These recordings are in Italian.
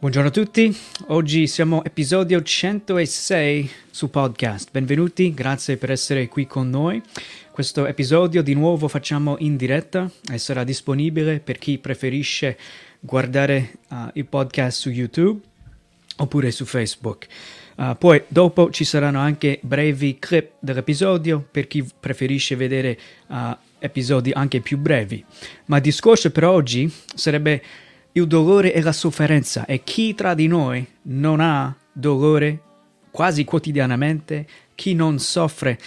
Buongiorno a tutti, oggi siamo episodio 106 su podcast. Benvenuti, grazie per essere qui con noi. Questo episodio di nuovo facciamo in diretta e sarà disponibile per chi preferisce guardare uh, il podcast su YouTube oppure su Facebook. Uh, poi dopo ci saranno anche brevi clip dell'episodio per chi preferisce vedere uh, episodi anche più brevi. Ma il discorso per oggi sarebbe il dolore e la sofferenza e chi tra di noi non ha dolore quasi quotidianamente, chi non soffre,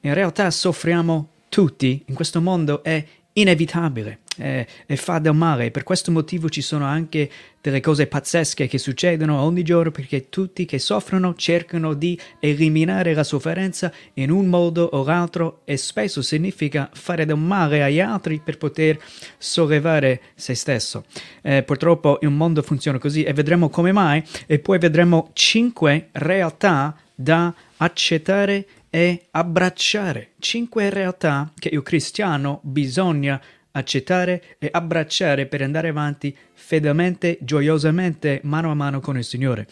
in realtà soffriamo tutti in questo mondo è inevitabile eh, e fa del male. Per questo motivo ci sono anche delle cose pazzesche che succedono ogni giorno perché tutti che soffrono cercano di eliminare la sofferenza in un modo o l'altro e spesso significa fare del male agli altri per poter sollevare se stesso. Eh, purtroppo il mondo funziona così e vedremo come mai e poi vedremo cinque realtà da accettare e abbracciare. Cinque realtà che il cristiano bisogna accettare e abbracciare per andare avanti fedelmente, gioiosamente, mano a mano con il Signore.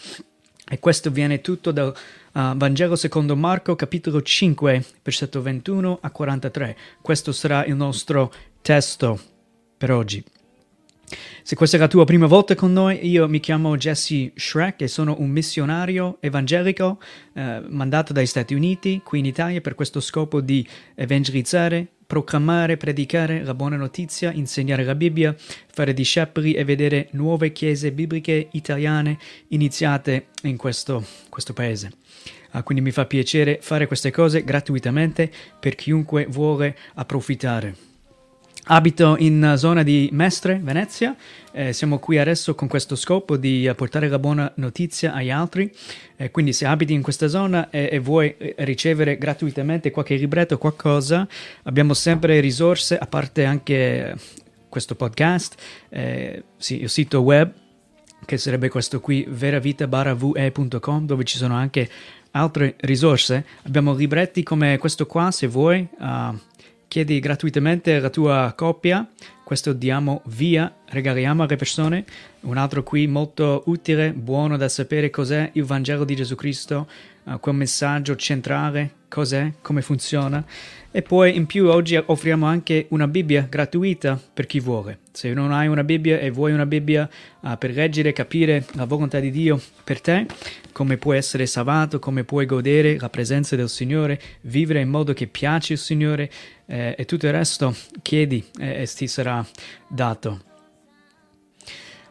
E questo viene tutto dal uh, Vangelo secondo Marco, capitolo 5, versetto 21 a 43. Questo sarà il nostro testo per oggi. Se questa è la tua prima volta con noi, io mi chiamo Jesse Shrek e sono un missionario evangelico eh, mandato dagli Stati Uniti qui in Italia per questo scopo di evangelizzare, proclamare, predicare la buona notizia, insegnare la Bibbia, fare discepoli e vedere nuove chiese bibliche italiane iniziate in questo, questo paese. Uh, quindi mi fa piacere fare queste cose gratuitamente per chiunque vuole approfittare. Abito in zona di Mestre, Venezia, eh, siamo qui adesso con questo scopo di eh, portare la buona notizia agli altri, eh, quindi se abiti in questa zona e, e vuoi eh, ricevere gratuitamente qualche libretto o qualcosa, abbiamo sempre risorse, a parte anche eh, questo podcast, eh, sì, il sito web, che sarebbe questo qui, veravita-ve.com, dove ci sono anche altre risorse. Abbiamo libretti come questo qua, se vuoi. Uh, chiedi gratuitamente la tua coppia, questo diamo via, regaliamo alle persone. Un altro qui molto utile, buono da sapere cos'è il Vangelo di Gesù Cristo, uh, quel messaggio centrale, cos'è, come funziona. E poi in più oggi offriamo anche una Bibbia gratuita per chi vuole. Se non hai una Bibbia e vuoi una Bibbia uh, per leggere e capire la volontà di Dio per te, come puoi essere salvato, come puoi godere la presenza del Signore, vivere in modo che piace il Signore eh, e tutto il resto, chiedi eh, e ti sarà dato.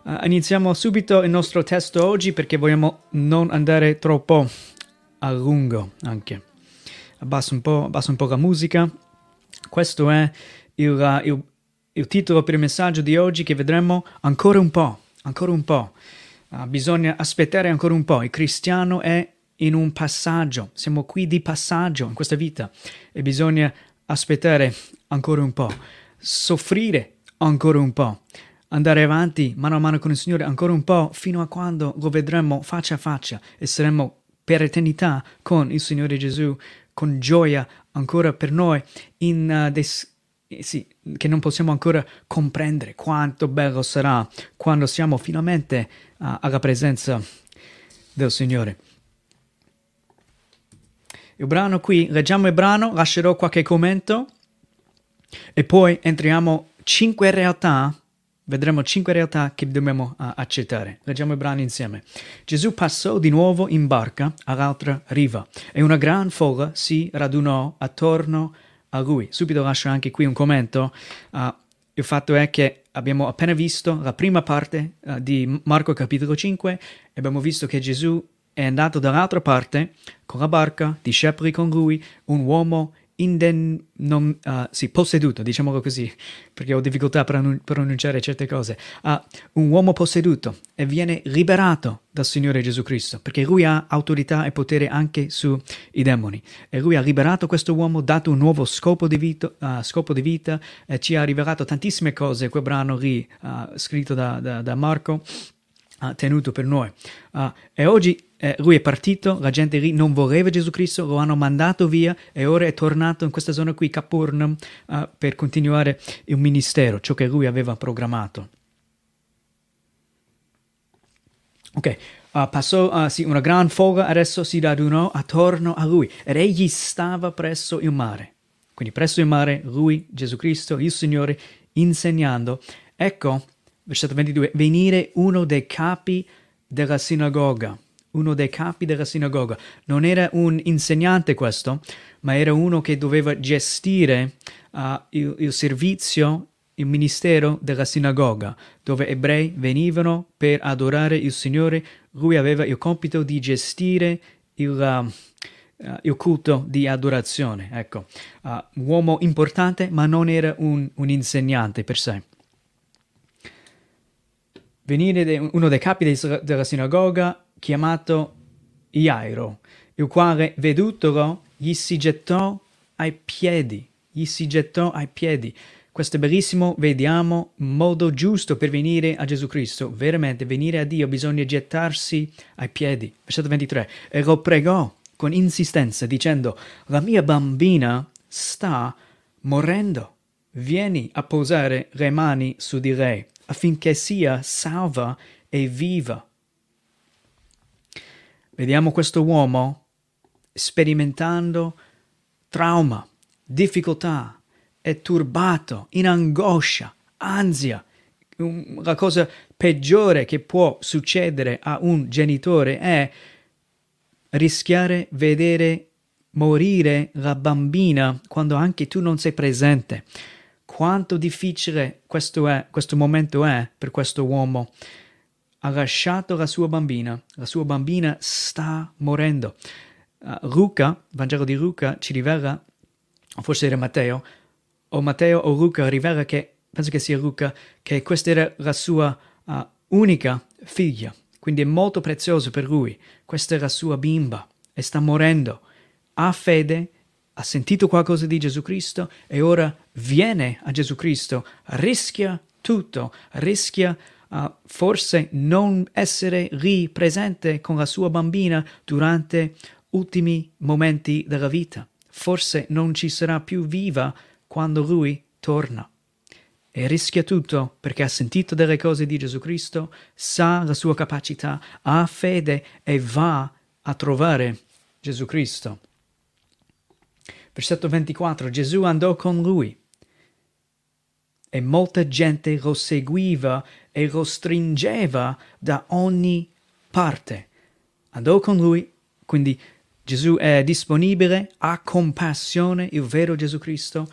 Uh, iniziamo subito il nostro testo oggi perché vogliamo non andare troppo a lungo anche. Abbasso un po', un po la musica. Questo è il, il, il titolo per il messaggio di oggi che vedremo ancora un po', ancora un po'. Uh, bisogna aspettare ancora un po'. Il cristiano è in un passaggio, siamo qui di passaggio in questa vita e bisogna aspettare ancora un po', soffrire ancora un po', andare avanti mano a mano con il Signore ancora un po' fino a quando lo vedremo faccia a faccia e saremo per eternità con il Signore Gesù, con gioia ancora per noi in uh, des- sì, che non possiamo ancora comprendere quanto bello sarà quando siamo finalmente uh, alla presenza del Signore. Il brano qui, leggiamo il brano, lascerò qualche commento e poi entriamo cinque realtà, vedremo cinque realtà che dobbiamo uh, accettare. Leggiamo il brano insieme. Gesù passò di nuovo in barca all'altra riva e una gran folla si radunò attorno a lui. Subito lascio anche qui un commento. Uh, il fatto è che abbiamo appena visto la prima parte uh, di Marco capitolo 5 e abbiamo visto che Gesù è andato dall'altra parte con la barca, discepoli con lui, un uomo inden, non, uh, sì, posseduto, diciamolo così, perché ho difficoltà a pronun- pronunciare certe cose, uh, un uomo posseduto e viene liberato dal Signore Gesù Cristo, perché lui ha autorità e potere anche sui demoni. E lui ha liberato questo uomo, dato un nuovo scopo di vita, uh, scopo di vita ci ha rivelato tantissime cose, quel brano lì scritto da, da, da Marco, tenuto per noi. e oggi eh, lui è partito, la gente lì non voleva Gesù Cristo, lo hanno mandato via e ora è tornato in questa zona qui, Capernaum, uh, per continuare il ministero, ciò che lui aveva programmato. Ok, uh, passò uh, sì, una gran foga, adesso si radunò attorno a lui ed egli stava presso il mare. Quindi presso il mare, lui, Gesù Cristo, il Signore, insegnando. Ecco, versetto 22, venire uno dei capi della sinagoga. Uno dei capi della sinagoga. Non era un insegnante questo, ma era uno che doveva gestire uh, il, il servizio il ministero della sinagoga, dove ebrei venivano per adorare il Signore, lui aveva il compito di gestire il, uh, il culto di adorazione. Ecco, uh, uomo importante, ma non era un, un insegnante per sé. Venire de, uno dei capi della sinagoga, chiamato Iairo, il quale, vedutolo, gli si gettò ai piedi, gli si gettò ai piedi. Questo è bellissimo, vediamo modo giusto per venire a Gesù Cristo. Veramente, venire a Dio bisogna gettarsi ai piedi. Versetto 23. E lo pregò con insistenza dicendo, la mia bambina sta morendo. Vieni a posare le mani su di lei affinché sia salva e viva. Vediamo questo uomo sperimentando trauma, difficoltà, è turbato, in angoscia, ansia. La cosa peggiore che può succedere a un genitore è rischiare vedere morire la bambina quando anche tu non sei presente. Quanto difficile questo, è, questo momento è per questo uomo. Ha lasciato la sua bambina, la sua bambina sta morendo. Uh, Luca, Vangelo di Luca, ci rivela, forse era Matteo, o Matteo o Luca rivela che, penso che sia Luca, che questa era la sua uh, unica figlia, quindi è molto prezioso per lui. Questa è la sua bimba e sta morendo. Ha fede, ha sentito qualcosa di Gesù Cristo e ora viene a Gesù Cristo, rischia tutto, rischia uh, forse non essere lì presente con la sua bambina durante ultimi momenti della vita. Forse non ci sarà più viva quando lui torna. E rischia tutto perché ha sentito delle cose di Gesù Cristo, sa la sua capacità, ha fede e va a trovare Gesù Cristo. Versetto 24. Gesù andò con lui e molta gente lo seguiva e lo stringeva da ogni parte. Andò con lui, quindi Gesù è disponibile, ha compassione, il vero Gesù Cristo,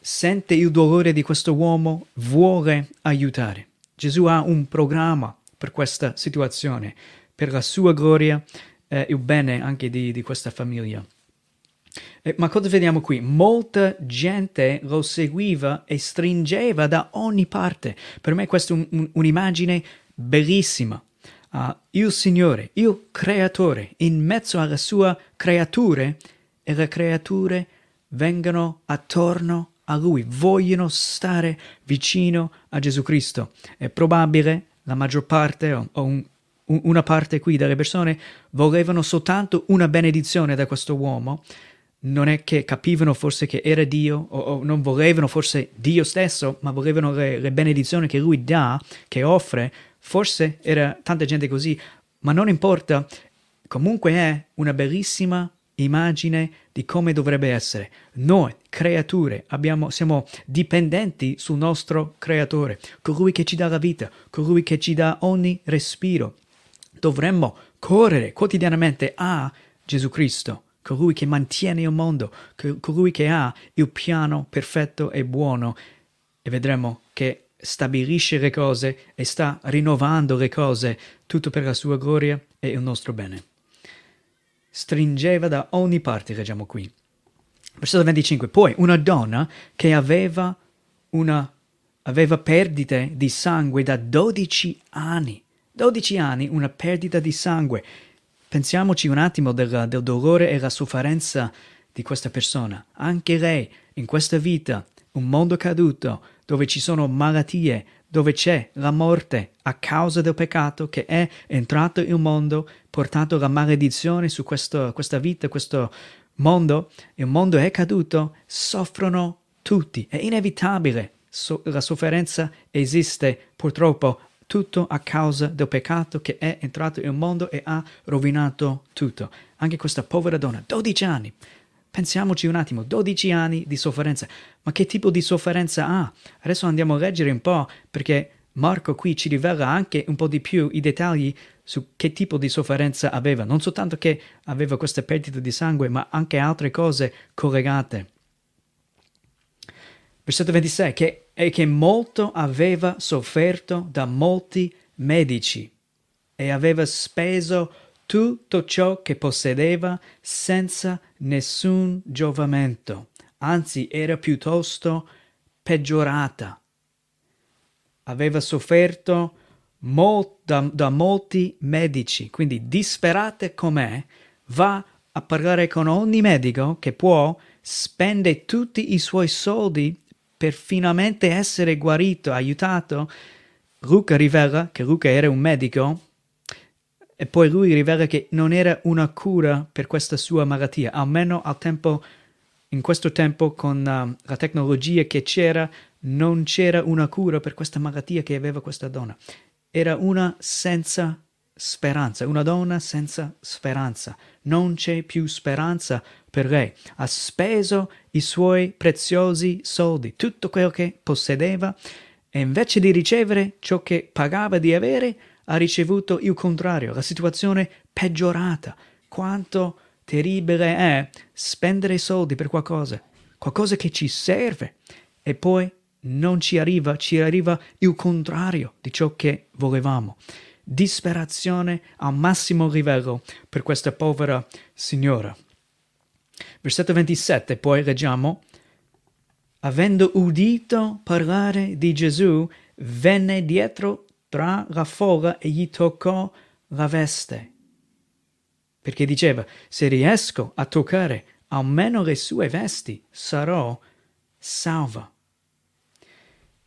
sente il dolore di questo uomo, vuole aiutare. Gesù ha un programma per questa situazione, per la sua gloria e eh, il bene anche di, di questa famiglia. Eh, ma cosa vediamo qui? Molta gente lo seguiva e stringeva da ogni parte. Per me questa è un, un, un'immagine bellissima. Uh, il Signore, il Creatore, in mezzo alle sue creature, e le creature vengono attorno a Lui, vogliono stare vicino a Gesù Cristo. È probabile la maggior parte o, o un, una parte qui delle persone volevano soltanto una benedizione da questo uomo, non è che capivano forse che era Dio o, o non volevano forse Dio stesso, ma volevano le, le, benedizioni che lui dà, che offre. Forse era tanta gente così, ma non importa. Comunque è una bellissima immagine di come dovrebbe essere. Noi, creature, abbiamo, siamo dipendenti sul nostro creatore, colui che ci dà la vita, colui che ci dà ogni respiro. Dovremmo correre quotidianamente a Gesù Cristo, colui che mantiene il mondo, colui che ha il piano perfetto e buono, e vedremo che stabilisce le cose e sta rinnovando le cose, tutto per la sua gloria e il nostro bene stringeva da ogni parte, leggiamo qui. Versetto 25. Poi una donna che aveva una aveva perdite di sangue da 12 anni. 12 anni, una perdita di sangue. Pensiamoci un attimo del, del dolore e la sofferenza di questa persona. Anche lei, in questa vita, un mondo caduto, dove ci sono malattie, dove c'è la morte a causa del peccato che è entrato in mondo, portato la maledizione su questo, questa vita, questo mondo, il mondo è caduto, soffrono tutti, è inevitabile, so, la sofferenza esiste purtroppo tutto a causa del peccato che è entrato nel mondo e ha rovinato tutto. Anche questa povera donna, 12 anni. Pensiamoci un attimo, 12 anni di sofferenza. Ma che tipo di sofferenza ha? Adesso andiamo a leggere un po' perché Marco qui ci rivela anche un po' di più i dettagli su che tipo di sofferenza aveva, non soltanto che aveva questa perdita di sangue, ma anche altre cose collegate. Versetto 26, che, e che molto aveva sofferto da molti medici e aveva speso tutto ciò che possedeva senza nessun giovamento, anzi era piuttosto peggiorata. Aveva sofferto mol- da, da, molti medici, quindi disperate com'è, va a parlare con ogni medico che può, spende tutti i suoi soldi per finalmente essere guarito, aiutato. Luca rivela che Luca era un medico e poi lui rivela che non era una cura per questa sua malattia, almeno al tempo, in questo tempo con uh, la tecnologia che c'era, non c'era una cura per questa malattia che aveva questa donna. Era una senza speranza, una donna senza speranza. Non c'è più speranza per lei. Ha speso i suoi preziosi soldi, tutto quello che possedeva, e invece di ricevere ciò che pagava di avere, ha ricevuto il contrario, la situazione peggiorata. Quanto terribile è spendere soldi per qualcosa, qualcosa che ci serve, e poi non ci arriva, ci arriva il contrario di ciò che volevamo. Disperazione al massimo livello per questa povera signora. Versetto 27, poi leggiamo, avendo udito parlare di Gesù, venne dietro tra la folla e gli toccò la veste. Perché diceva, se riesco a toccare almeno le sue vesti, sarò salva.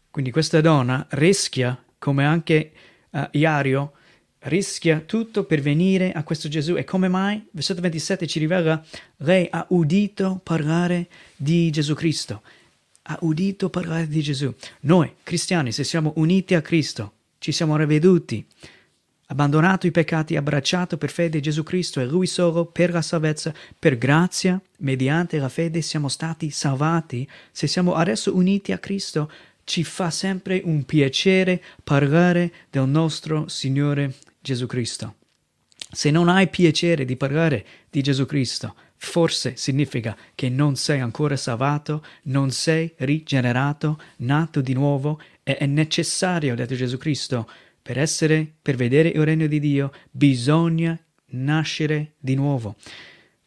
Quindi questa donna rischia, come anche uh, Iario, rischia tutto per venire a questo Gesù. E come mai? Versetto 27 ci rivela, lei ha udito parlare di Gesù Cristo. Ha udito parlare di Gesù. Noi, cristiani, se siamo uniti a Cristo, ci siamo riveduti, abbandonato i peccati, abbracciato per fede Gesù Cristo e Lui solo per la salvezza, per grazia, mediante la fede siamo stati salvati. Se siamo adesso uniti a Cristo, ci fa sempre un piacere parlare del nostro Signore Gesù Cristo. Se non hai piacere di parlare di Gesù Cristo, forse significa che non sei ancora salvato, non sei rigenerato, nato di nuovo e è necessario, ha detto Gesù Cristo, per essere, per vedere il regno di Dio, bisogna nascere di nuovo.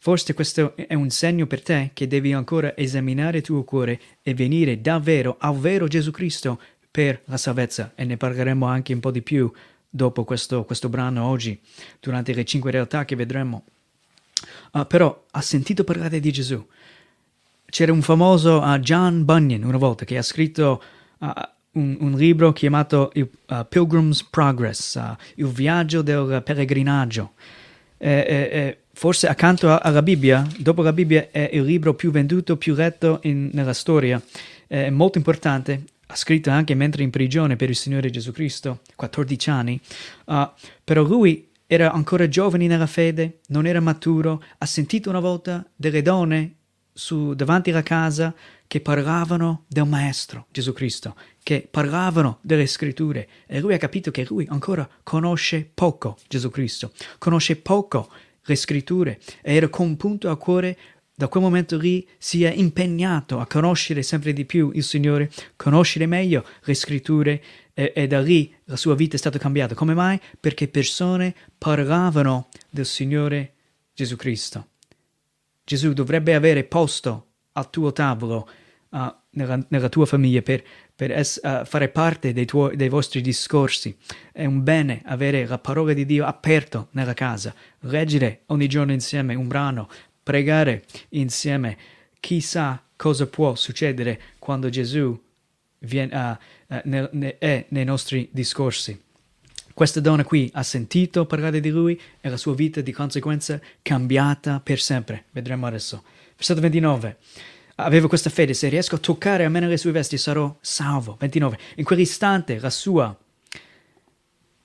Forse questo è un segno per te che devi ancora esaminare il tuo cuore e venire davvero al vero Gesù Cristo per la salvezza e ne parleremo anche un po' di più dopo questo, questo brano oggi, durante le cinque realtà che vedremo. Uh, però ha sentito parlare di Gesù. C'era un famoso uh, John Bunyan una volta che ha scritto uh, un, un, libro chiamato il, Pilgrim's Progress, il viaggio del pellegrinaggio. Eh, eh, eh forse accanto alla Bibbia, dopo la Bibbia è il libro più venduto, più letto in, nella storia, è molto importante, ha scritto anche mentre in prigione per il Signore Gesù Cristo, 14 anni, uh, però lui era ancora giovane nella fede, non era maturo, ha sentito una volta delle donne su, davanti alla casa che parlavano del Maestro Gesù Cristo, che parlavano delle scritture. E lui ha capito che lui ancora conosce poco Gesù Cristo, conosce poco le scritture e era compunto a cuore da quel momento lì si è impegnato a conoscere sempre di più il Signore, conoscere meglio le scritture e, e, da lì la sua vita è stata cambiata. Come mai? Perché persone parlavano del Signore Gesù Cristo. Gesù dovrebbe avere posto al tuo tavolo, uh, nella, nella, tua famiglia, per, per es, uh, fare parte dei, tuoi, dei vostri discorsi. È un bene avere la parola di Dio aperto nella casa, leggere ogni giorno insieme un brano, pregare insieme. Chissà cosa può succedere quando Gesù viene, uh, uh, ne, ne, è nei nostri discorsi. Questa donna qui ha sentito parlare di lui e la sua vita di conseguenza cambiata per sempre. Vedremo adesso. Versetto 29. Aveva questa fede, se riesco a toccare almeno le sue vesti sarò salvo. 29. In quell'istante la sua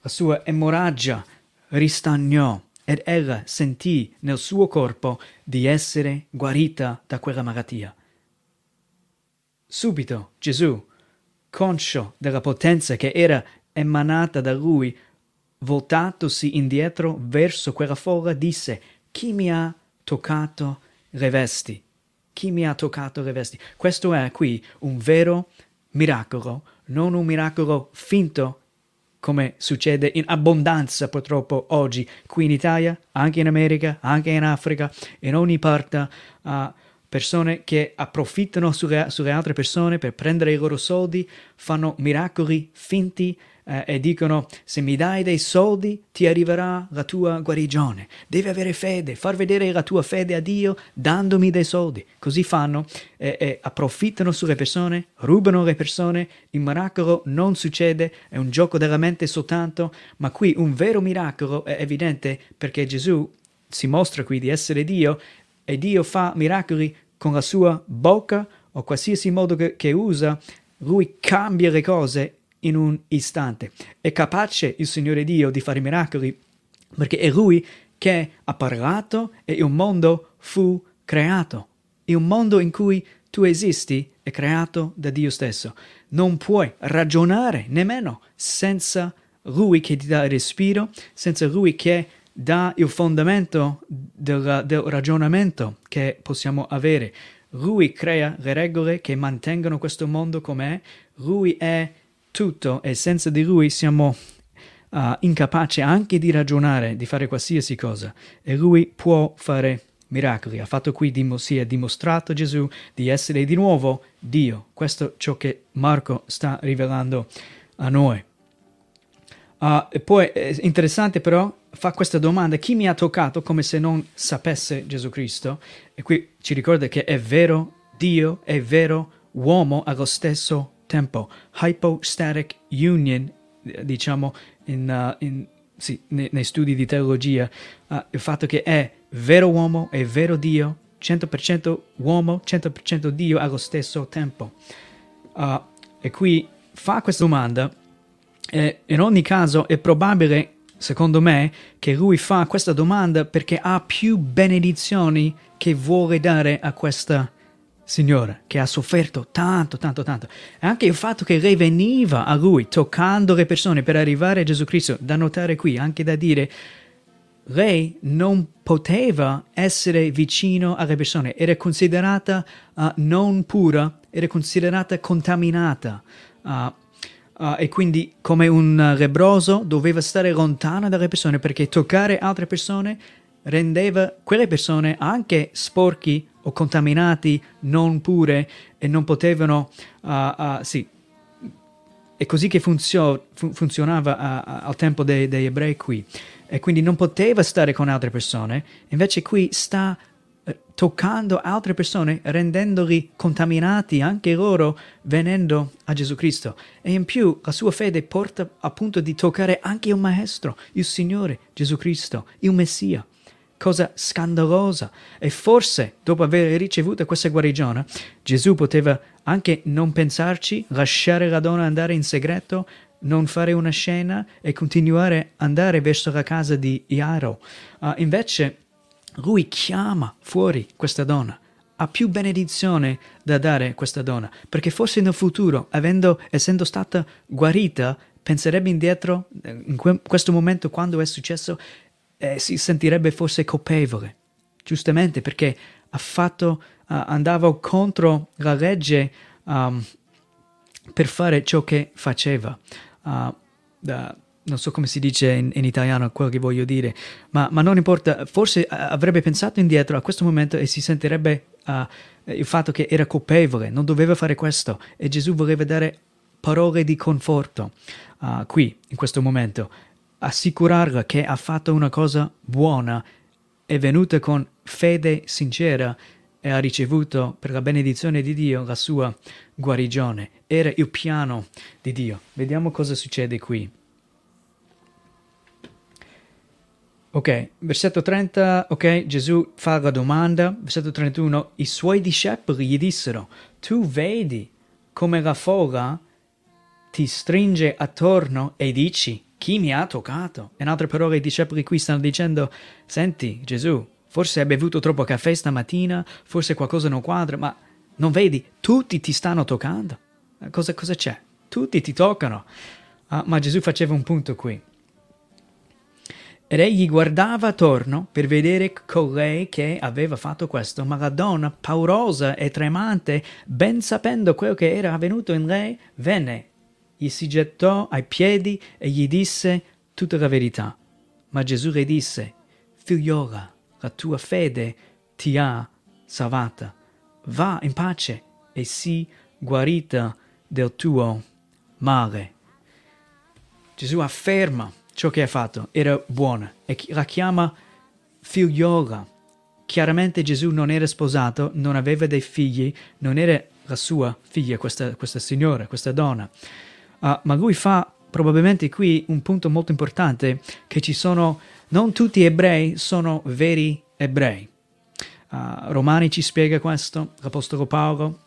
la sua emorragia ristagnò ed ella sentì nel suo corpo di essere guarita da quella malattia. Subito Gesù, conscio della potenza che era emanata da lui, voltatosi indietro verso quella folla, disse: Chi mi ha toccato le vesti? Chi mi ha toccato le vesti? Questo è qui un vero miracolo, non un miracolo finto come succede in abbondanza purtroppo oggi qui in Italia, anche in America, anche in Africa, in ogni parte. Uh, persone che approfittano sulle, sulle, altre persone per prendere i loro soldi, fanno miracoli finti eh, e dicono se mi dai dei soldi ti arriverà la tua guarigione. Devi avere fede, far vedere la tua fede a Dio dandomi dei soldi. Così fanno e, e approfittano sulle persone, rubano le persone, il miracolo non succede, è un gioco della mente soltanto, ma qui un vero miracolo è evidente perché Gesù si mostra qui di essere Dio e Dio fa miracoli con la sua bocca o qualsiasi modo che, che usa, lui cambia le cose in un istante. È capace il Signore Dio di fare miracoli perché è Lui che ha parlato e il mondo fu creato. Il mondo in cui tu esisti è creato da Dio stesso. Non puoi ragionare nemmeno senza Lui che ti dà il respiro, senza Lui che dà il fondamento del, del ragionamento che possiamo avere. Lui crea le regole che mantengono questo mondo com'è, Lui è tutto e senza di Lui siamo uh, incapaci anche di ragionare, di fare qualsiasi cosa e Lui può fare miracoli. Ha fatto qui, si è dimostrato Gesù di essere di nuovo Dio. Questo è ciò che Marco sta rivelando a noi. Uh, e poi è interessante però, fa questa domanda, chi mi ha toccato come se non sapesse Gesù Cristo? E qui ci ricorda che è vero Dio, è vero uomo allo stesso tempo. Hypostatic union, diciamo in, uh, in, sì, nei, nei, studi di teologia, uh, il fatto che è vero uomo, è vero Dio, 100% uomo, 100% Dio allo stesso tempo. Uh, e qui fa questa domanda e in ogni caso è probabile, secondo me, che lui fa questa domanda perché ha più benedizioni che vuole dare a questa signora che ha sofferto tanto, tanto, tanto. Anche il fatto che lei veniva a lui toccando le persone per arrivare a Gesù Cristo, da notare qui, anche da dire, lei non poteva essere vicino alle persone, era considerata uh, non pura, era considerata contaminata. Uh, Uh, e quindi come un lebroso doveva stare lontano dalle persone perché toccare altre persone rendeva quelle persone anche sporchi o contaminati, non pure e non potevano, uh, uh, sì, è così che funzio- fun- funzionava al tempo dei, dei ebrei qui e quindi non poteva stare con altre persone, invece qui sta eh, toccando altre persone, rendendoli contaminati anche loro venendo a Gesù Cristo. E in più la sua fede porta appunto di toccare anche il Maestro, il Signore Gesù Cristo, il Messia. Cosa scandalosa. E forse, dopo aver ricevuto questa guarigione, Gesù poteva anche non pensarci, lasciare la donna andare in segreto, non fare una scena e continuare ad andare verso la casa di Iaro. Uh, invece, lui chiama fuori questa donna. Ha più benedizione da dare questa donna, perché forse nel futuro, avendo, essendo stata guarita, penserebbe indietro, in que- questo momento quando è successo, eh, si sentirebbe forse colpevole, giustamente perché ha fatto, uh, andava contro la legge um, per fare ciò che faceva. Uh, da, non so come si dice in, in, italiano quello che voglio dire, ma, ma non importa, forse avrebbe pensato indietro a questo momento e si sentirebbe uh, il fatto che era colpevole, non doveva fare questo e Gesù voleva dare parole di conforto uh, qui, in questo momento, assicurarla che ha fatto una cosa buona, è venuta con fede sincera e ha ricevuto per la benedizione di Dio la sua guarigione. Era il piano di Dio. Vediamo cosa succede qui. Ok, versetto 30, ok, Gesù fa la domanda, versetto 31, i suoi discepoli gli dissero, tu vedi come la folla ti stringe attorno e dici, chi mi ha toccato? In altre parole, i discepoli qui stanno dicendo, senti Gesù, forse hai bevuto troppo caffè stamattina, forse qualcosa non quadra, ma non vedi, tutti ti stanno toccando. Cosa, cosa c'è? Tutti ti toccano. Ah, ma Gesù faceva un punto qui. Ed egli guardava attorno per vedere colei che aveva fatto questo, ma la donna, paurosa e tremante, ben sapendo quello che era avvenuto in lei, venne, gli si gettò ai piedi e gli disse tutta la verità. Ma Gesù le disse, figliola, la tua fede ti ha salvata. Va in pace e sii guarita del tuo male. Gesù afferma ciò che ha fatto era buono e la chiama figliola. Chiaramente Gesù non era sposato, non aveva dei figli, non era la sua figlia, questa, questa signora, questa donna. Uh, ma lui fa probabilmente qui un punto molto importante, che ci sono, non tutti ebrei sono veri ebrei. Uh, Romani ci spiega questo, l'Apostolo Paolo,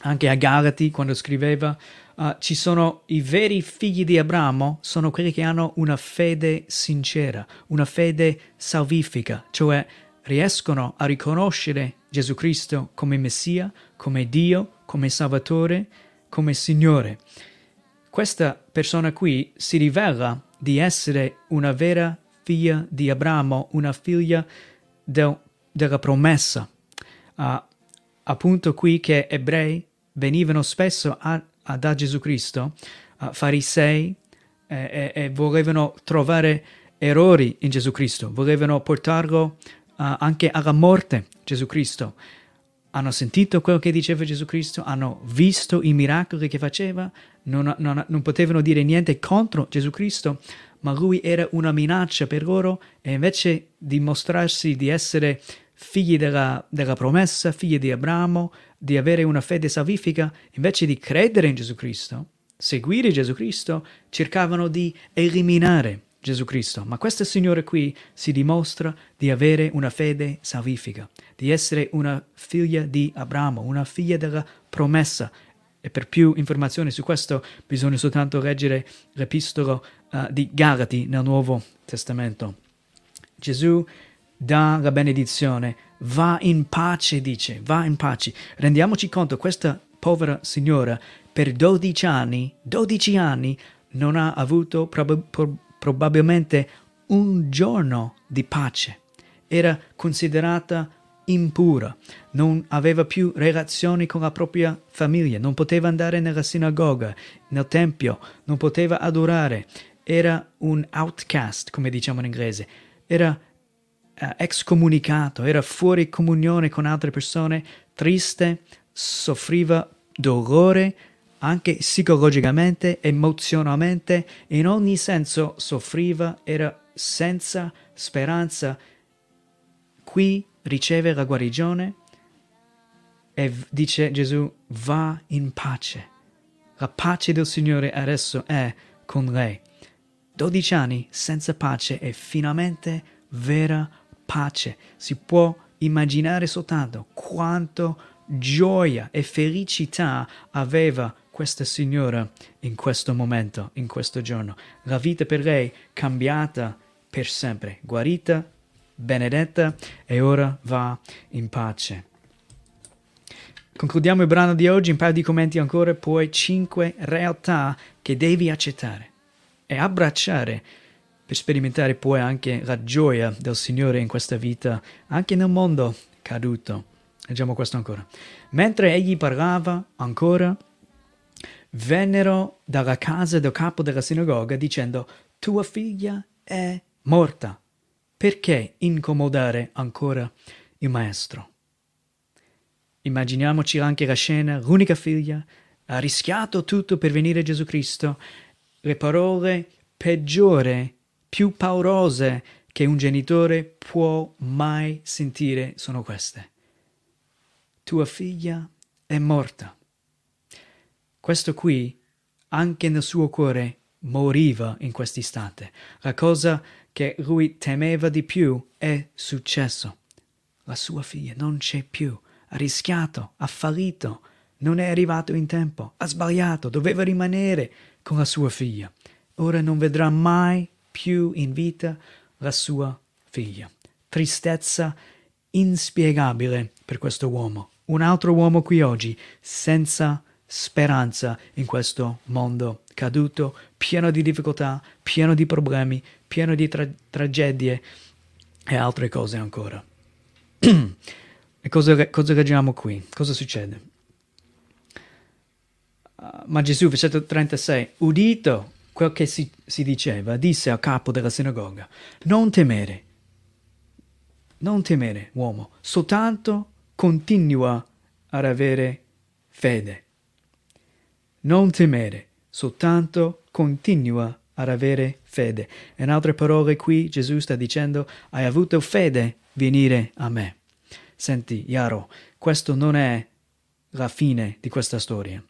anche a Galati quando scriveva, uh, ci sono i veri figli di Abramo, sono quelli che hanno una fede sincera, una fede salvifica, cioè riescono a riconoscere Gesù Cristo come Messia, come Dio, come Salvatore, come Signore. Questa persona qui si rivela di essere una vera figlia di Abramo, una figlia del, della promessa. Uh, appunto qui che ebrei venivano spesso a, a da Gesù Cristo, uh, farisei, e, e, volevano trovare errori in Gesù Cristo, volevano portarlo uh, anche alla morte, Gesù Cristo. Hanno sentito quello che diceva Gesù Cristo, hanno visto i miracoli che faceva, non, non, non potevano dire niente contro Gesù Cristo, ma lui era una minaccia per loro e invece di mostrarsi di essere figli della, della promessa, figli di Abramo, di avere una fede salvifica, invece di credere in Gesù Cristo, seguire Gesù Cristo, cercavano di eliminare Gesù Cristo. Ma questa signora qui si dimostra di avere una fede salvifica, di essere una figlia di Abramo, una figlia della promessa. E per più informazioni su questo bisogna soltanto leggere l'epistolo uh, di Galati nel Nuovo Testamento. Gesù dà la benedizione, va in pace, dice, va in pace. Rendiamoci conto, questa povera signora per 12 anni, 12 anni, non ha avuto prob- prob- probabilmente un giorno di pace. Era considerata impura, non aveva più relazioni con la propria famiglia, non poteva andare nella sinagoga, nel tempio, non poteva adorare, era un outcast, come diciamo in inglese, era uh, excomunicato, era fuori comunione con altre persone, triste, soffriva dolore, anche psicologicamente, emozionalmente, in ogni senso soffriva, era senza speranza. Qui riceve la guarigione e dice Gesù va in pace. La pace del Signore adesso è con lei. Dodici anni senza pace e finalmente vera pace. Si può immaginare soltanto quanto gioia e felicità aveva questa signora in questo momento, in questo giorno. La vita per lei cambiata per sempre, guarita, benedetta e ora va in pace. Concludiamo il brano di oggi, un paio di commenti ancora, poi cinque realtà che devi accettare e abbracciare per sperimentare poi anche la gioia del Signore in questa vita, anche nel mondo caduto. Leggiamo questo ancora. Mentre egli parlava ancora, vennero dalla casa del capo della sinagoga dicendo tua figlia è morta. Perché incomodare ancora il maestro? Immaginiamoci anche la scena, l'unica figlia ha rischiato tutto per venire Gesù Cristo. Le parole peggiori, più paurose che un genitore può mai sentire sono queste. Tua figlia è morta. Questo qui, anche nel suo cuore, moriva in quest'istante. La cosa che lui temeva di più è successo. La sua figlia non c'è più, ha rischiato, ha fallito, non è arrivato in tempo, ha sbagliato, doveva rimanere con la sua figlia. ora non vedrà mai più in vita la sua figlia. Tristezza inspiegabile per questo uomo. Un altro uomo qui oggi, senza speranza in questo mondo caduto, pieno di difficoltà, pieno di problemi, pieno di tra- tragedie e altre cose ancora. e cosa, cosa ragioniamo qui? Cosa succede? Uh, ma Gesù, versetto 36, udito quel che si, si diceva, disse al capo della sinagoga, non temere, non temere, uomo, soltanto continua ad avere fede. Non temere, soltanto continua ad avere fede. In altre parole, qui Gesù sta dicendo: Hai avuto fede, venire a me. Senti, Yaro, questo non è la fine di questa storia.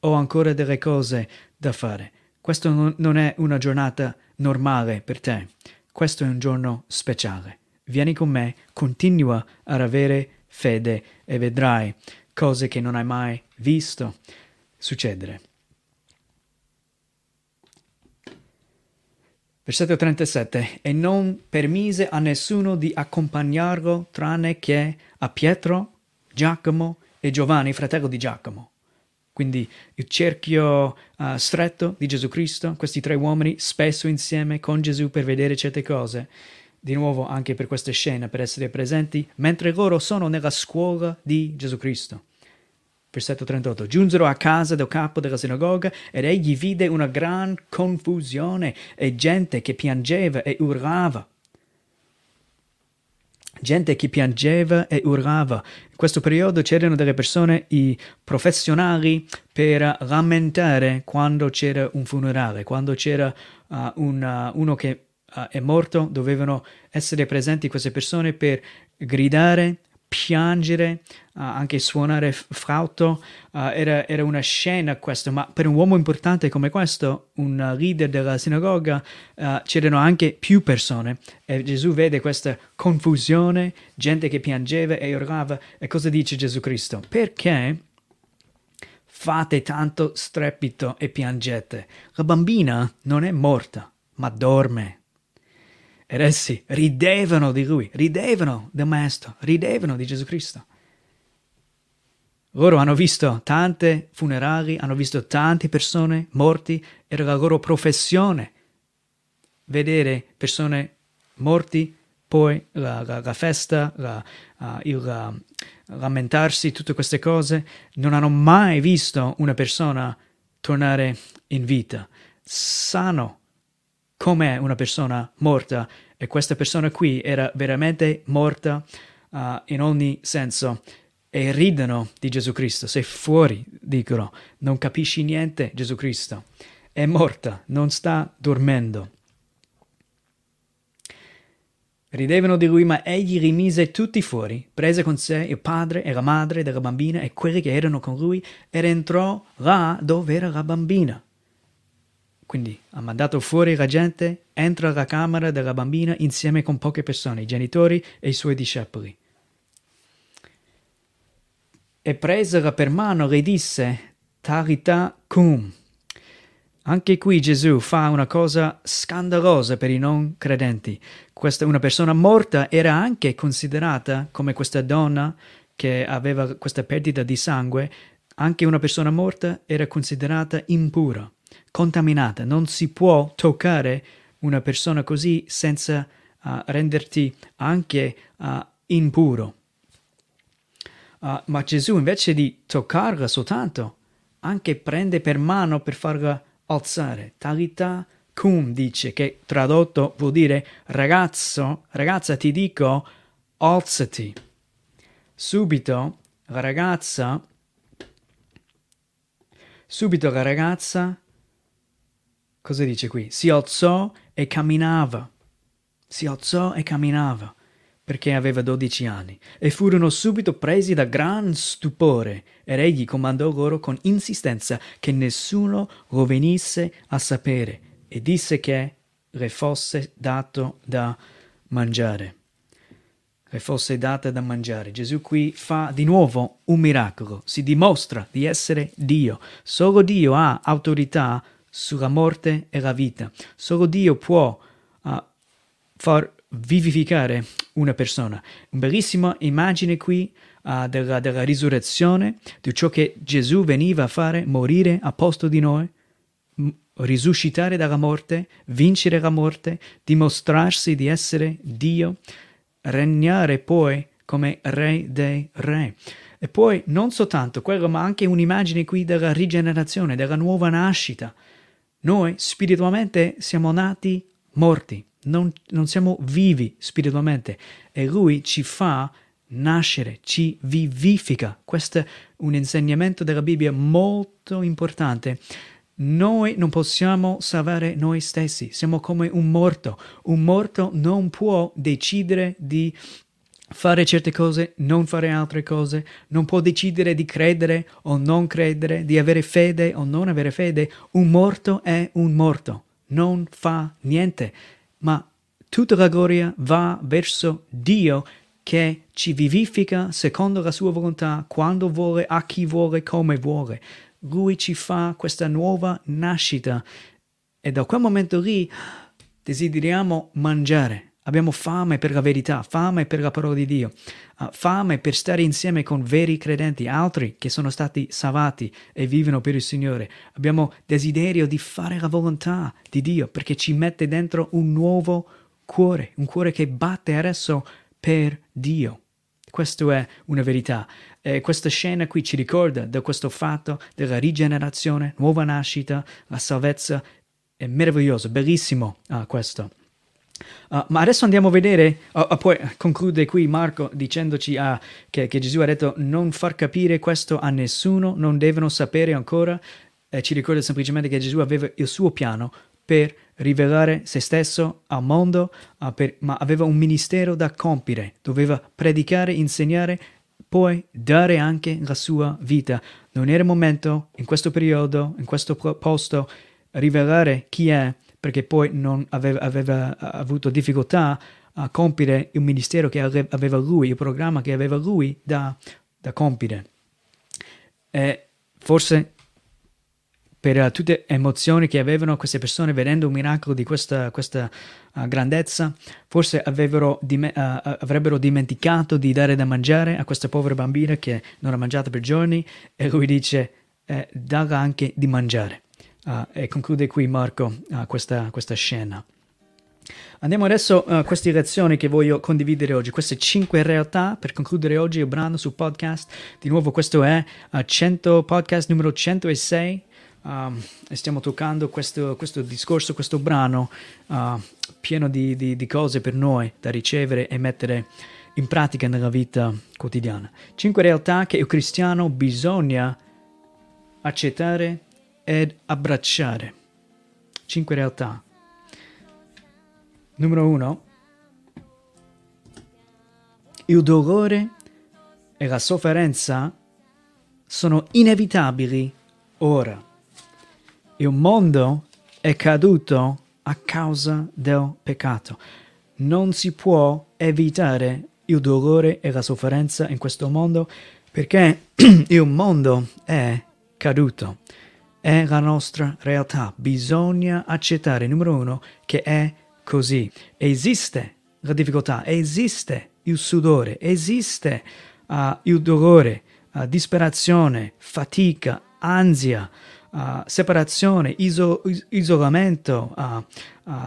Ho ancora delle cose da fare. Questo non è una giornata normale per te. Questo è un giorno speciale. Vieni con me, continua ad avere fede e vedrai cose che non hai mai visto succedere. Versetto 37. E non permise a nessuno di accompagnarlo tranne che a Pietro, Giacomo e Giovanni, fratello di Giacomo. Quindi il cerchio uh, stretto di Gesù Cristo, questi tre uomini spesso insieme con Gesù per vedere certe cose. Di nuovo anche per questa scena, per essere presenti, mentre loro sono nella scuola di Gesù Cristo. Versetto 38. Giunsero a casa del capo della sinagoga ed egli vide una gran confusione e gente che piangeva e urlava. Gente che piangeva e urlava. In questo periodo c'erano delle persone, i professionali, per lamentare quando c'era un funerale, quando c'era uh, un, uh, uno che uh, è morto, dovevano essere presenti queste persone per gridare, piangere, uh, anche suonare flauto, uh, era, era, una scena questo, ma per un uomo importante come questo, un leader della sinagoga, uh, c'erano anche più persone e Gesù vede questa confusione, gente che piangeva e urlava e cosa dice Gesù Cristo? Perché fate tanto strepito e piangete? La bambina non è morta, ma dorme. Ed essi ridevano di lui, ridevano del Maestro, ridevano di Gesù Cristo. Loro hanno visto tante funerali, hanno visto tante persone morti, era la loro professione vedere persone morti, poi la, la, la festa, la, uh, il uh, lamentarsi, tutte queste cose. Non hanno mai visto una persona tornare in vita. Sanno com'è una persona morta e questa persona qui era veramente morta uh, in ogni senso e ridono di Gesù Cristo. Sei fuori, dicono, non capisci niente, Gesù Cristo. È morta, non sta dormendo. Ridevano di lui, ma egli rimise tutti fuori, prese con sé il padre e la madre della bambina e quelli che erano con lui ed entrò là dove era la bambina. Quindi ha mandato fuori la gente, entra alla camera della bambina insieme con poche persone, i genitori e i suoi discepoli. E presela per mano le disse, Tarita cum. Anche qui Gesù fa una cosa scandalosa per i non credenti. Questa, una persona morta era anche considerata come questa donna che aveva questa perdita di sangue, anche una persona morta era considerata impura contaminata. Non si può toccare una persona così senza uh, renderti anche uh, impuro. Uh, ma Gesù invece di toccarla soltanto, anche prende per mano per farla alzare. Talità cum dice che tradotto vuol dire ragazzo, ragazza ti dico alzati. Subito la ragazza, subito la ragazza Cosa dice qui? Si alzò e camminava. Si alzò e camminava perché aveva dodici anni, e furono subito presi da gran stupore, ed egli comandò loro con insistenza che nessuno lo venisse a sapere, e disse che le fosse dato da mangiare. Le fosse data da mangiare. Gesù qui fa di nuovo un miracolo, si dimostra di essere Dio. Solo Dio ha autorità sulla morte e la vita. Solo Dio può uh, far vivificare una persona. Una bellissima immagine qui uh, della, della, risurrezione, di ciò che Gesù veniva a fare, morire a posto di noi, m- risuscitare dalla morte, vincere la morte, dimostrarsi di essere Dio, regnare poi come Re dei Re. E poi non soltanto quello, ma anche un'immagine qui della rigenerazione, della nuova nascita. Noi spiritualmente siamo nati morti, non, non siamo vivi spiritualmente e Lui ci fa nascere, ci vivifica. Questo è un insegnamento della Bibbia molto importante. Noi non possiamo salvare noi stessi, siamo come un morto. Un morto non può decidere di fare certe cose, non fare altre cose, non può decidere di credere o non credere, di avere fede o non avere fede. Un morto è un morto, non fa niente, ma tutta la gloria va verso Dio che ci vivifica secondo la sua volontà, quando vuole, a chi vuole, come vuole. Lui ci fa questa nuova nascita e da quel momento lì desideriamo mangiare Abbiamo fame per la verità, fame per la parola di Dio, uh, fame per stare insieme con veri credenti, altri che sono stati salvati e vivono per il Signore. Abbiamo desiderio di fare la volontà di Dio perché ci mette dentro un nuovo cuore, un cuore che batte adesso per Dio. Questa è una verità. E questa scena qui ci ricorda di questo fatto della rigenerazione, nuova nascita, la salvezza. È meraviglioso, bellissimo uh, questo. Uh, ma adesso andiamo a vedere, uh, uh, poi conclude qui Marco dicendoci che, che, Gesù ha detto non far capire questo a nessuno, non devono sapere ancora, eh, ci ricorda semplicemente che Gesù aveva il suo piano per rivelare se stesso al mondo, per, ma aveva un ministero da compiere, doveva predicare, insegnare, poi dare anche la sua vita. Non era il momento, in questo periodo, in questo posto, rivelare chi è, perché poi non aveva, aveva avuto difficoltà a compiere il ministero che aveva lui, il programma che aveva lui da, da compiere. E forse per tutte le emozioni che avevano queste persone vedendo un miracolo di questa, questa uh, grandezza, forse dim- uh, avrebbero dimenticato di dare da mangiare a questa povera bambina che non ha mangiato per giorni e lui dice, eh, dalla anche di mangiare. Uh, e conclude qui Marco uh, questa, questa, scena. Andiamo adesso a uh, queste lezioni che voglio condividere oggi, queste cinque realtà per concludere oggi il brano sul podcast. Di nuovo questo è 100, podcast numero 106 um, e stiamo toccando questo, questo, discorso, questo brano pieno di, di, di cose per noi da ricevere e mettere in pratica nella vita quotidiana. Cinque realtà che il cristiano bisogna accettare ed abbracciare. Cinque realtà. Numero uno. Il dolore e la sofferenza sono inevitabili ora. Il mondo è caduto a causa del peccato. Non si può evitare il dolore e la sofferenza in questo mondo perché il mondo è caduto è la nostra realtà. Bisogna accettare, numero uno, che è così. Esiste la difficoltà, esiste il sudore, esiste uh, il dolore, uh, disperazione, fatica, ansia, uh, separazione, iso- isolamento,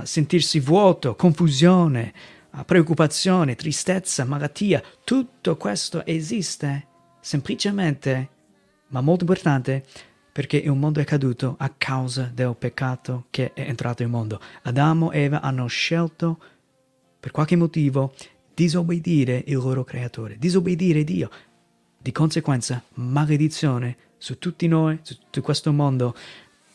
sentirsi vuoto, confusione, preoccupazione, tristezza, malattia. Tutto questo esiste semplicemente, ma molto importante, perché il mondo è caduto a causa del peccato che è entrato in mondo. Adamo e Eva hanno scelto, per qualche motivo, disobbedire il loro creatore, disobbedire Dio. Di conseguenza, maledizione su tutti noi, su tutto questo mondo.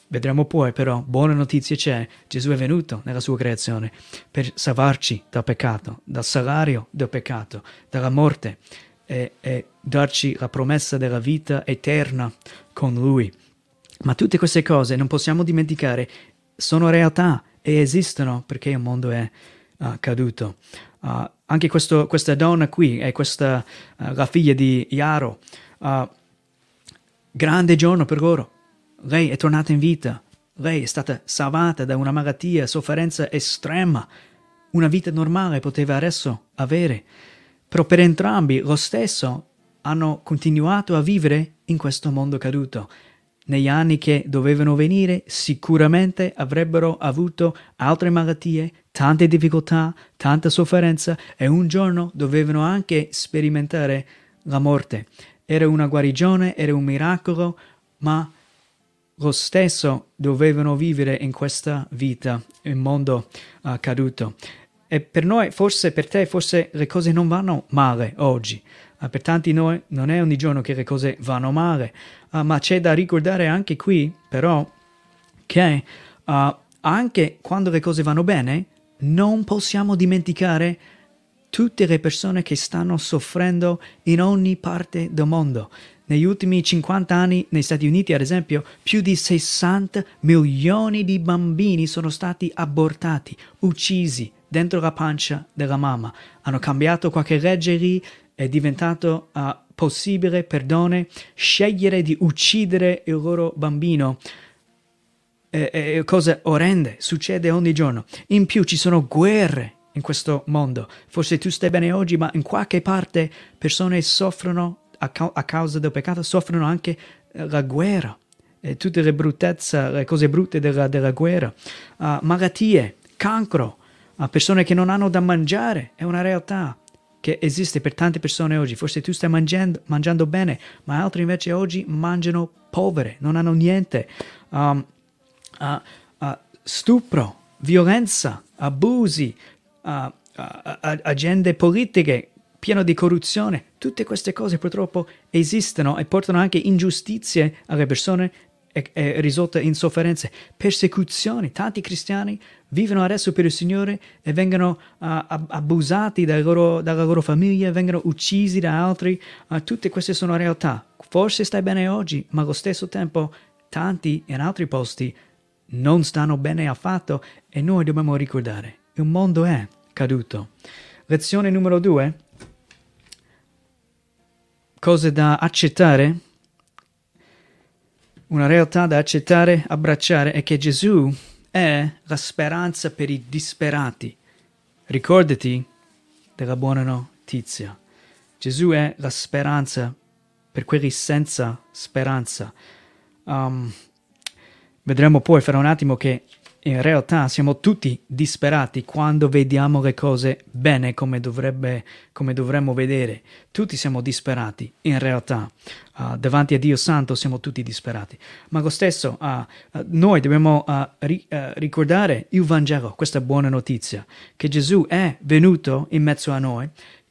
Vedremo poi però, buona notizia c'è, Gesù è venuto nella sua creazione per salvarci dal peccato, dal salario del peccato, dalla morte e, e darci la promessa della vita eterna con Lui. Ma tutte queste cose non possiamo dimenticare, sono realtà e esistono perché il mondo è uh, caduto. Uh, anche questo, questa donna qui è questa, uh, la figlia di Iaro. grande giorno per loro. Lei è tornata in vita lei è stata salvata da una malattia, sofferenza estrema. Una vita normale poteva adesso avere. Però per entrambi lo stesso hanno continuato a vivere in questo mondo caduto. Negli anni che dovevano venire sicuramente avrebbero avuto altre malattie, tante difficoltà, tanta sofferenza e un giorno dovevano anche sperimentare la morte. Era una guarigione, era un miracolo, ma lo stesso dovevano vivere in questa vita, in mondo uh, caduto. E per noi, forse per te, forse le cose non vanno male oggi. Uh, per tanti noi non è ogni giorno che le cose vanno male, uh, ma c'è da ricordare anche qui, però, che anche quando le cose vanno bene, non possiamo dimenticare tutte le persone che stanno soffrendo in ogni parte del mondo. Negli ultimi 50 anni negli Stati Uniti, ad esempio, più di 60 milioni di bambini sono stati abortati, uccisi dentro la pancia della mamma. Hanno cambiato qualche legge lì, è diventato uh, possibile per donne scegliere di uccidere il loro bambino. E, e, cose orrende, succede ogni giorno. In più ci sono guerre in questo mondo. Forse tu stai bene oggi, ma in qualche parte persone soffrono a, ca- a causa del peccato soffrono anche eh, la guerra e tutte le bruttezze, le cose brutte della, della guerra, uh, malattie, cancro, uh, persone che non hanno da mangiare, è una realtà che esiste per tante persone oggi. Forse tu stai mangiando, mangiando bene, ma altri invece oggi mangiano povere, non hanno niente. Um, uh, stupro, violenza, abusi, agende politiche pieno di corruzione. Tutte queste cose purtroppo esistono e portano anche ingiustizie alle persone e, e risolte in sofferenze, persecuzioni. Tanti cristiani vivono adesso per il Signore e vengono uh, abusati dalla loro, dalla loro, famiglia, vengono uccisi da altri. Uh, tutte queste sono realtà. Forse stai bene oggi, ma allo stesso tempo tanti in altri posti non stanno bene affatto e noi dobbiamo ricordare, il mondo è caduto. Lezione numero due cose da accettare, una realtà da accettare, abbracciare, è che Gesù è la speranza per i disperati. Ricordati della buona notizia. Gesù è la speranza per quelli senza speranza. Um, vedremo poi fra un attimo che in realtà siamo tutti disperati quando vediamo le cose bene come, dovrebbe, come dovremmo vedere. Tutti siamo disperati, in realtà. Uh, davanti a Dio Santo siamo tutti disperati. Ma lo stesso, uh, uh, noi dobbiamo ri- ricordare il Vangelo, questa buona notizia, che Gesù è venuto in mezzo a noi,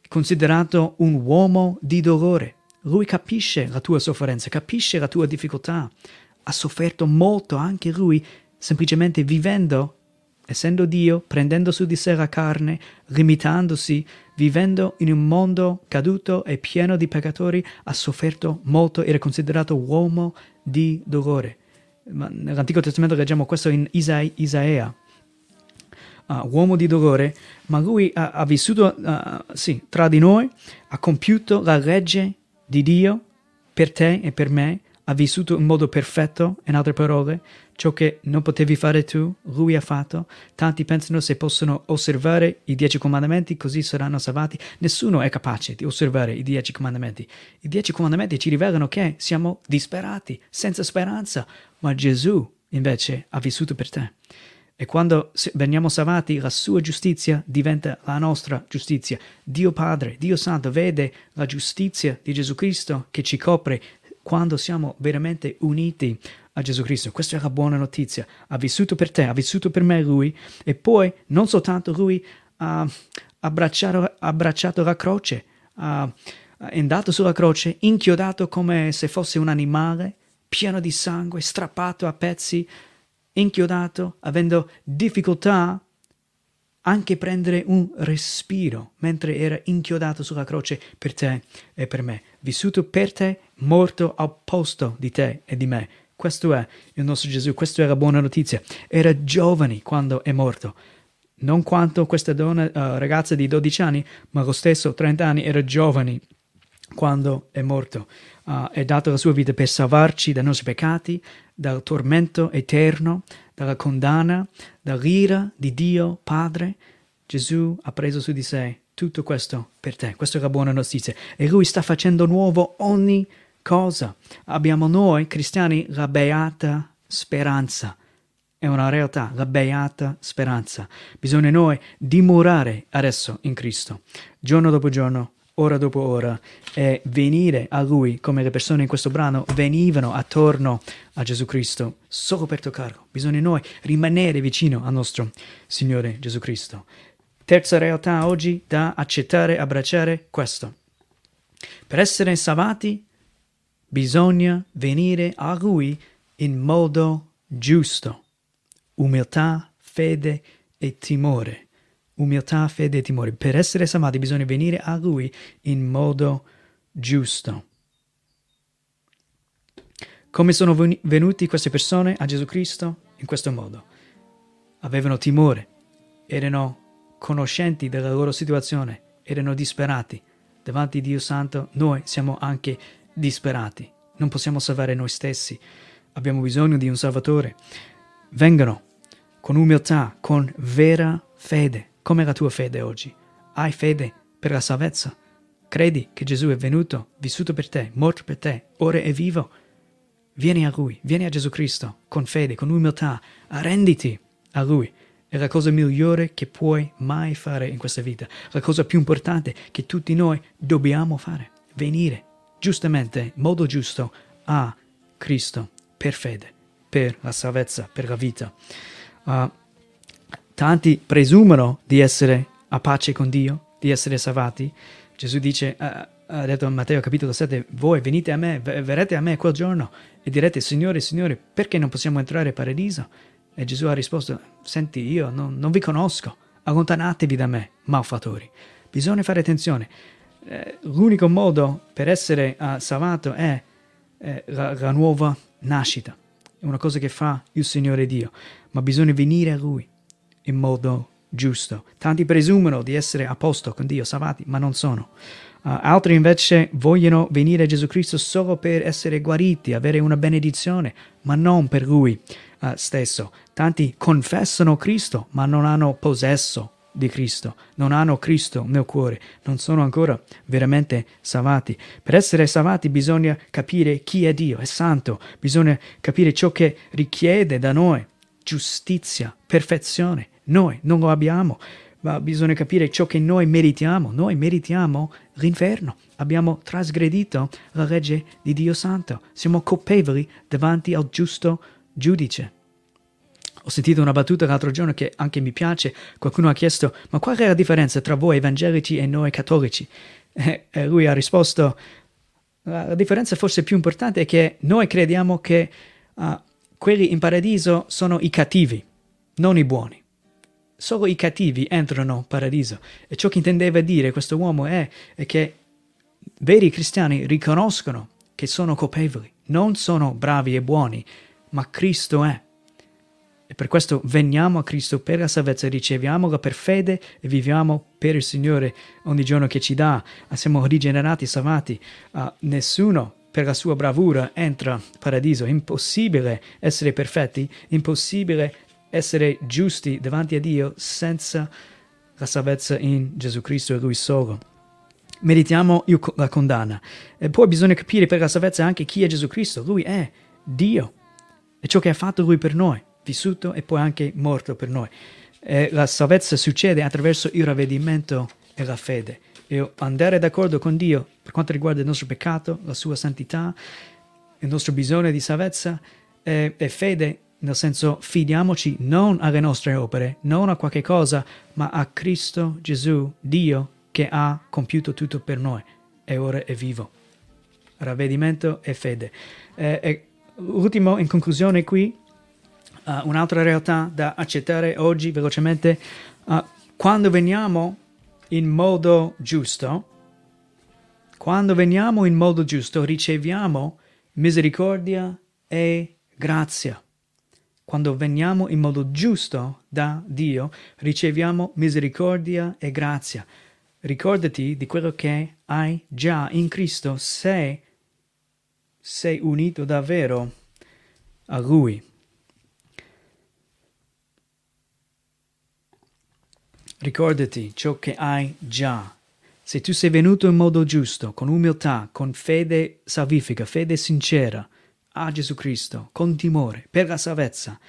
considerato un uomo di dolore. Lui capisce la tua sofferenza, capisce la tua difficoltà. Ha sofferto molto anche lui semplicemente vivendo, essendo Dio, prendendo su di sé la carne, limitandosi, vivendo in un mondo caduto e pieno di peccatori, ha sofferto molto, era considerato uomo di dolore. Ma nell'Antico Testamento leggiamo questo in Isa- Isaia. Uh, uomo di dolore, ma lui ha, ha vissuto uh, sì, tra di noi, ha compiuto la legge di Dio per te e per me, ha vissuto in modo perfetto, in altre parole, ciò che non potevi fare tu, lui ha fatto. Tanti pensano se possono osservare i dieci comandamenti così saranno salvati. Nessuno è capace di osservare i dieci comandamenti. I dieci comandamenti ci rivelano che siamo disperati, senza speranza, ma Gesù invece ha vissuto per te. E quando veniamo salvati, la sua giustizia diventa la nostra giustizia. Dio Padre, Dio Santo vede la giustizia di Gesù Cristo che ci copre quando siamo veramente uniti a Gesù Cristo. Questa è la buona notizia. Ha vissuto per te, ha vissuto per me lui e poi non soltanto lui ha abbracciato, abbracciato la croce, ha, è andato sulla croce, inchiodato come se fosse un animale, pieno di sangue, strappato a pezzi, inchiodato, avendo difficoltà anche prendere un respiro mentre era inchiodato sulla croce per te e per me, vissuto per te, morto al posto di te e di me. Questo è il nostro Gesù, questa è la buona notizia. Era giovane quando è morto. Non quanto questa donna, uh, ragazza di 12 anni, ma lo stesso 30 anni era giovane quando è morto. Uh, è dato la sua vita per salvarci dai nostri peccati, dal tormento eterno, dalla condanna, dall'ira di Dio Padre. Gesù ha preso su di sé tutto questo per te. Questa è la buona notizia. E Lui sta facendo nuovo ogni cosa. Abbiamo noi, cristiani, la beata speranza. È una realtà, la beata speranza. Bisogna noi dimorare adesso in Cristo, giorno dopo giorno, ora dopo ora, e venire a Lui come le persone in questo brano venivano attorno a Gesù Cristo solo per toccarlo. Bisogna noi rimanere vicino al nostro Signore Gesù Cristo. Terza realtà oggi da accettare, abbracciare questo. Per essere salvati bisogna venire a Lui in modo giusto. Umiltà, fede e timore. Umiltà, fede e timore. Per essere salvati bisogna venire a Lui in modo giusto. Come sono venuti queste persone a Gesù Cristo? In questo modo. Avevano timore, erano conoscenti della loro situazione, erano disperati. Davanti a Dio Santo noi siamo anche disperati. Non possiamo salvare noi stessi. Abbiamo bisogno di un Salvatore. Vengano con umiltà, con vera fede. Com'è la tua fede oggi? Hai fede per la salvezza? Credi che Gesù è venuto, vissuto per te, morto per te, ora è vivo? Vieni a Lui, vieni a Gesù Cristo, con fede, con umiltà, arrenditi a Lui è la cosa migliore che puoi mai fare in questa vita, la cosa più importante che tutti noi dobbiamo fare, venire giustamente, in modo giusto, a Cristo per fede, per la salvezza, per la vita. Uh, tanti presumono di essere a pace con Dio, di essere salvati. Gesù dice, uh, ha detto in Matteo capitolo 7, voi venite a me, verrete a me quel giorno e direte, Signore, Signore, perché non possiamo entrare in paradiso? E Gesù ha risposto, senti, io non, non vi conosco, allontanatevi da me, malfattori. Bisogna fare attenzione. Eh, l'unico modo per essere uh, salvato è eh, la, la nuova nascita. È una cosa che fa il Signore Dio, ma bisogna venire a Lui in modo giusto. Tanti presumono di essere a posto con Dio, salvati, ma non sono. Uh, altri invece vogliono venire a Gesù Cristo solo per essere guariti, avere una benedizione, ma non per Lui uh, stesso. Tanti confessano Cristo, ma non hanno possesso di Cristo, non hanno Cristo nel cuore, non sono ancora veramente salvati. Per essere salvati bisogna capire chi è Dio, è santo, bisogna capire ciò che richiede da noi, giustizia, perfezione. Noi non lo abbiamo, ma bisogna capire ciò che noi meritiamo. Noi meritiamo l'inferno. Abbiamo trasgredito la legge di Dio Santo. Siamo colpevoli davanti al giusto giudice. Ho sentito una battuta l'altro giorno che anche mi piace. Qualcuno ha chiesto: Ma qual è la differenza tra voi evangelici e noi cattolici? E lui ha risposto: La differenza forse più importante è che noi crediamo che uh, quelli in paradiso sono i cattivi, non i buoni. Solo i cattivi entrano in paradiso. E ciò che intendeva dire questo uomo è, è che veri cristiani riconoscono che sono colpevoli, non sono bravi e buoni, ma Cristo è. E per questo veniamo a Cristo per la salvezza, riceviamola per fede e viviamo per il Signore ogni giorno che ci dà. Siamo rigenerati, salvati. Uh, nessuno per la sua bravura entra in paradiso. È impossibile essere perfetti, impossibile essere giusti davanti a Dio senza la salvezza in Gesù Cristo e Lui solo. Meritiamo la condanna. E poi bisogna capire per la salvezza anche chi è Gesù Cristo. Lui è Dio. E ciò che ha fatto Lui per noi vissuto e poi anche morto per noi. E la salvezza succede attraverso il ravvedimento e la fede. E andare d'accordo con Dio per quanto riguarda il nostro peccato, la sua santità, il nostro bisogno di salvezza e, e fede, nel senso fidiamoci non alle nostre opere, non a qualche cosa, ma a Cristo Gesù, Dio, che ha compiuto tutto per noi e ora è vivo. Ravvedimento e fede. E, e, ultimo, in conclusione qui, Uh, un'altra realtà da accettare oggi velocemente, uh, quando veniamo in modo giusto, quando veniamo in modo giusto riceviamo misericordia e grazia. Quando veniamo in modo giusto da Dio, riceviamo misericordia e grazia. Ricordati di quello che hai già in Cristo se sei unito davvero a Lui. Ricordati ciò che hai già. Se tu sei venuto in modo giusto, con umiltà, con fede salvifica, fede sincera a Gesù Cristo, con timore, per la salvezza,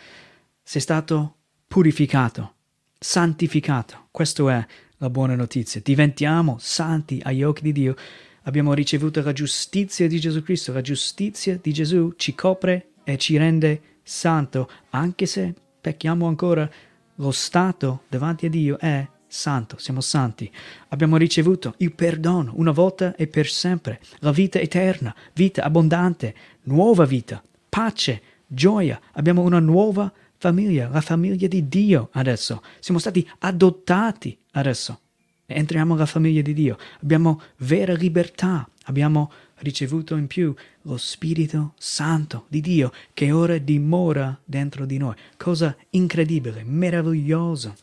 sei stato purificato, santificato. Questa è la buona notizia. Diventiamo santi agli occhi di Dio. Abbiamo ricevuto la giustizia di Gesù Cristo. La giustizia di Gesù ci copre e ci rende santo, anche se pecchiamo ancora. Lo stato davanti a Dio è santo, siamo santi. Abbiamo ricevuto il perdono una volta e per sempre, la vita eterna, vita abbondante, nuova vita, pace, gioia. Abbiamo una nuova famiglia, la famiglia di Dio adesso. Siamo stati adottati adesso. Entriamo nella famiglia di Dio. Abbiamo vera libertà. Abbiamo ricevuto in più lo Spirito Santo di Dio che ora dimora dentro di noi. Cosa incredibile, meravigliosa.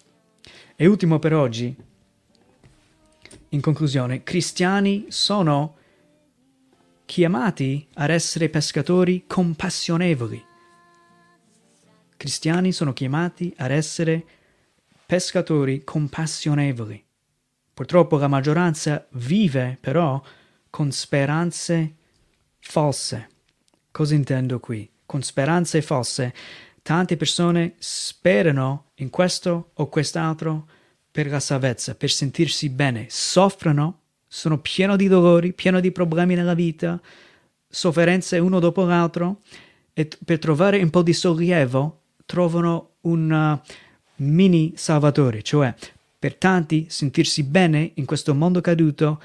E ultimo per oggi, in conclusione, cristiani sono chiamati ad essere pescatori compassionevoli. Cristiani sono chiamati ad essere pescatori compassionevoli. Purtroppo la maggioranza vive però con speranze false. Cosa intendo qui? Con speranze false. Tante persone sperano in questo o quest'altro per la salvezza, per sentirsi bene, soffrono, sono pieni di dolori, pieni di problemi nella vita, sofferenze uno dopo l'altro, e per trovare un po' di sollievo trovano un uh, mini salvatore, cioè per tanti sentirsi bene in questo mondo caduto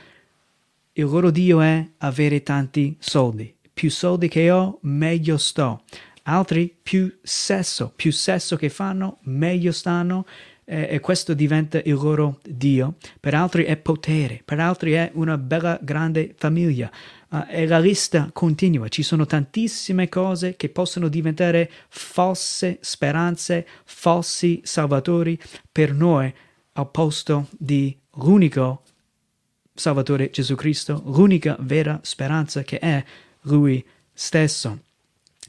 il loro Dio è avere tanti soldi. Più soldi che ho, meglio sto. Altri più sesso, più sesso che fanno, meglio stanno e questo diventa il loro Dio. Per altri è potere, per altri è una bella grande famiglia. Uh, e la lista continua, ci sono tantissime cose che possono diventare false speranze, falsi salvatori per noi al posto di l'unico Salvatore Gesù Cristo, l'unica vera speranza che è Lui stesso.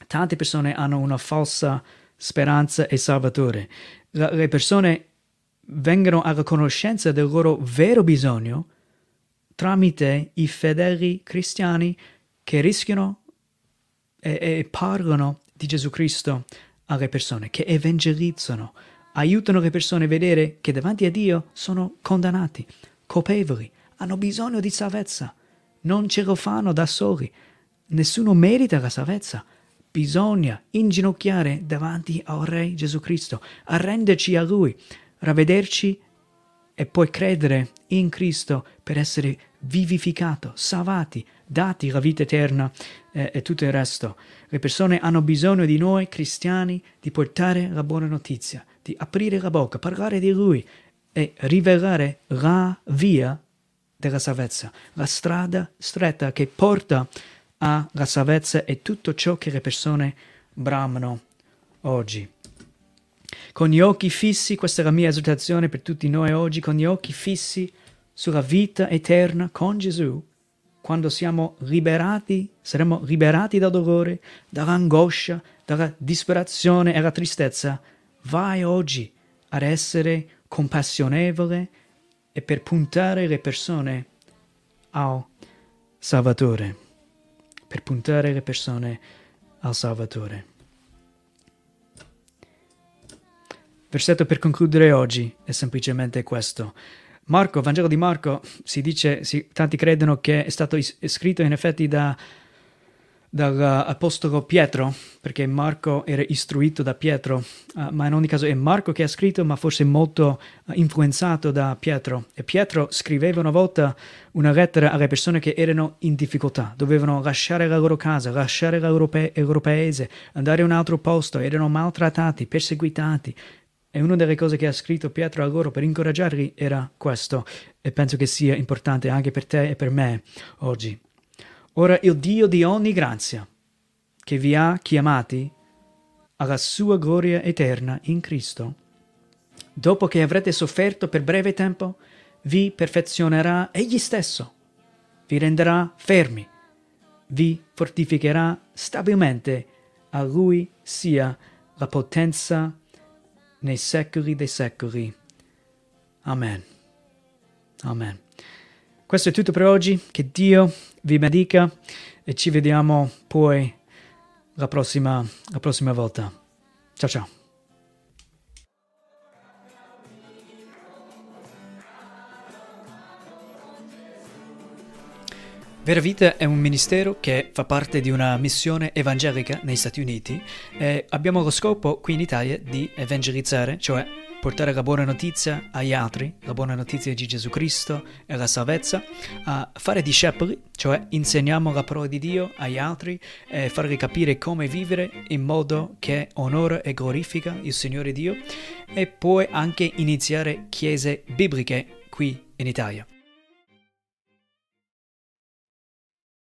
Tante persone hanno una falsa speranza e Salvatore. Le persone vengono alla conoscenza del loro vero bisogno tramite i fedeli cristiani che rischiano e, e parlano di Gesù Cristo alle persone, che evangelizzano, aiutano le persone a vedere che davanti a Dio sono condannati, colpevoli, hanno bisogno di salvezza, non ce lo fanno da soli, nessuno merita la salvezza. Bisogna inginocchiare davanti al Re Gesù Cristo, arrenderci a Lui, ravvederci e poi credere in Cristo per essere vivificato, salvati, dati la vita eterna eh, e tutto il resto. Le persone hanno bisogno di noi cristiani di portare la buona notizia, di aprire la bocca, parlare di Lui e rivelare la via della salvezza, la strada stretta che porta alla salvezza e tutto ciò che le persone bramano oggi. Con gli occhi fissi, questa è la mia esortazione per tutti noi oggi, con gli occhi fissi sulla vita eterna con Gesù, quando siamo liberati, saremo liberati dal dolore, dall'angoscia, dalla disperazione e dalla tristezza, vai oggi ad essere compassionevole e per puntare le persone al Salvatore, per puntare le persone al Salvatore. Versetto per concludere oggi è semplicemente questo. Marco, Vangelo di Marco, si dice, si, tanti credono che è stato is- scritto in effetti da dall'Apostolo Pietro, perché Marco era istruito da Pietro, uh, ma in ogni caso è Marco che ha scritto, ma forse molto uh, influenzato da Pietro. E Pietro scriveva una volta una lettera alle persone che erano in difficoltà, dovevano lasciare la loro casa, lasciare la loro pe- il loro paese, andare a un altro posto, erano maltrattati, perseguitati. E una delle cose che ha scritto Pietro a loro per incoraggiarli era questo, e penso che sia importante anche per te e per me oggi. Ora il Dio di ogni grazia, che vi ha chiamati alla sua gloria eterna in Cristo, dopo che avrete sofferto per breve tempo, vi perfezionerà egli stesso, vi renderà fermi, vi fortificherà stabilmente, A Lui sia la potenza nei secoli dei secoli. Amen. Amen. Questo è tutto per oggi. Che Dio vi benedica e ci vediamo poi la prossima, la prossima volta. Ciao ciao. Vera Vita è un ministero che fa parte di una missione evangelica negli Stati Uniti e abbiamo lo scopo qui in Italia di evangelizzare, cioè portare la buona notizia agli altri, la buona notizia di Gesù Cristo e la salvezza, a fare discepoli, cioè insegniamo la parola di Dio agli altri e farli capire come vivere in modo che onora e glorifica il Signore Dio e poi anche iniziare chiese bibliche qui in Italia.